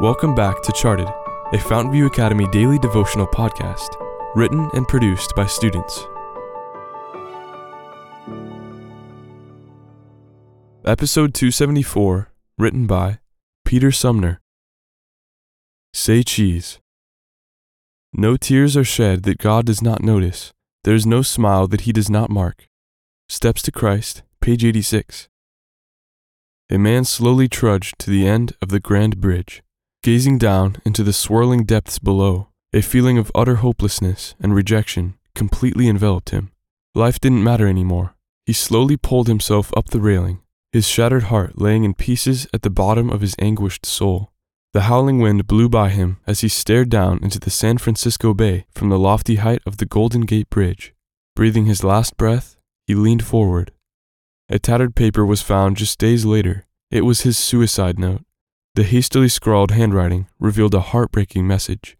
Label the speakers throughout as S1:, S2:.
S1: Welcome back to Charted, a Fountainview Academy daily devotional podcast, written and produced by students. Episode 274, written by Peter Sumner. Say cheese. No tears are shed that God does not notice. There is no smile that he does not mark. Steps to Christ, page 86. A man slowly trudged to the end of the grand bridge. Gazing down into the swirling depths below, a feeling of utter hopelessness and rejection completely enveloped him. Life didn't matter anymore. He slowly pulled himself up the railing, his shattered heart laying in pieces at the bottom of his anguished soul. The howling wind blew by him as he stared down into the San Francisco Bay from the lofty height of the Golden Gate Bridge. Breathing his last breath, he leaned forward. A tattered paper was found just days later. It was his suicide note. The hastily scrawled handwriting revealed a heartbreaking message.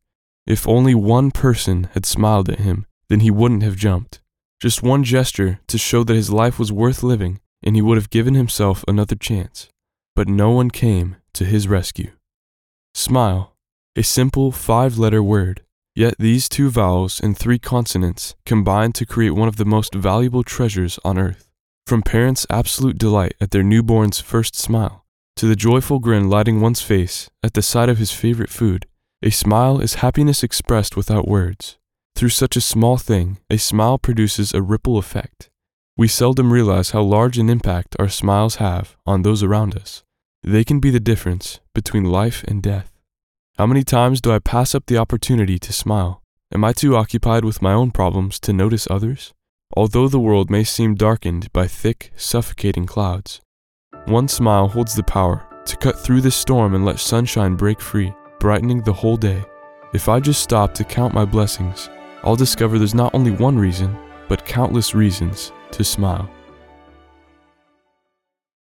S1: If only one person had smiled at him, then he wouldn't have jumped. Just one gesture to show that his life was worth living, and he would have given himself another chance. But no one came to his rescue. Smile, a simple five letter word, yet these two vowels and three consonants combine to create one of the most valuable treasures on earth. From parents' absolute delight at their newborn's first smile, to the joyful grin lighting one's face at the sight of his favorite food, a smile is happiness expressed without words. Through such a small thing, a smile produces a ripple effect. We seldom realize how large an impact our smiles have on those around us. They can be the difference between life and death. How many times do I pass up the opportunity to smile? Am I too occupied with my own problems to notice others? Although the world may seem darkened by thick, suffocating clouds, one smile holds the power to cut through the storm and let sunshine break free, brightening the whole day. If I just stop to count my blessings, I'll discover there's not only one reason, but countless reasons to smile.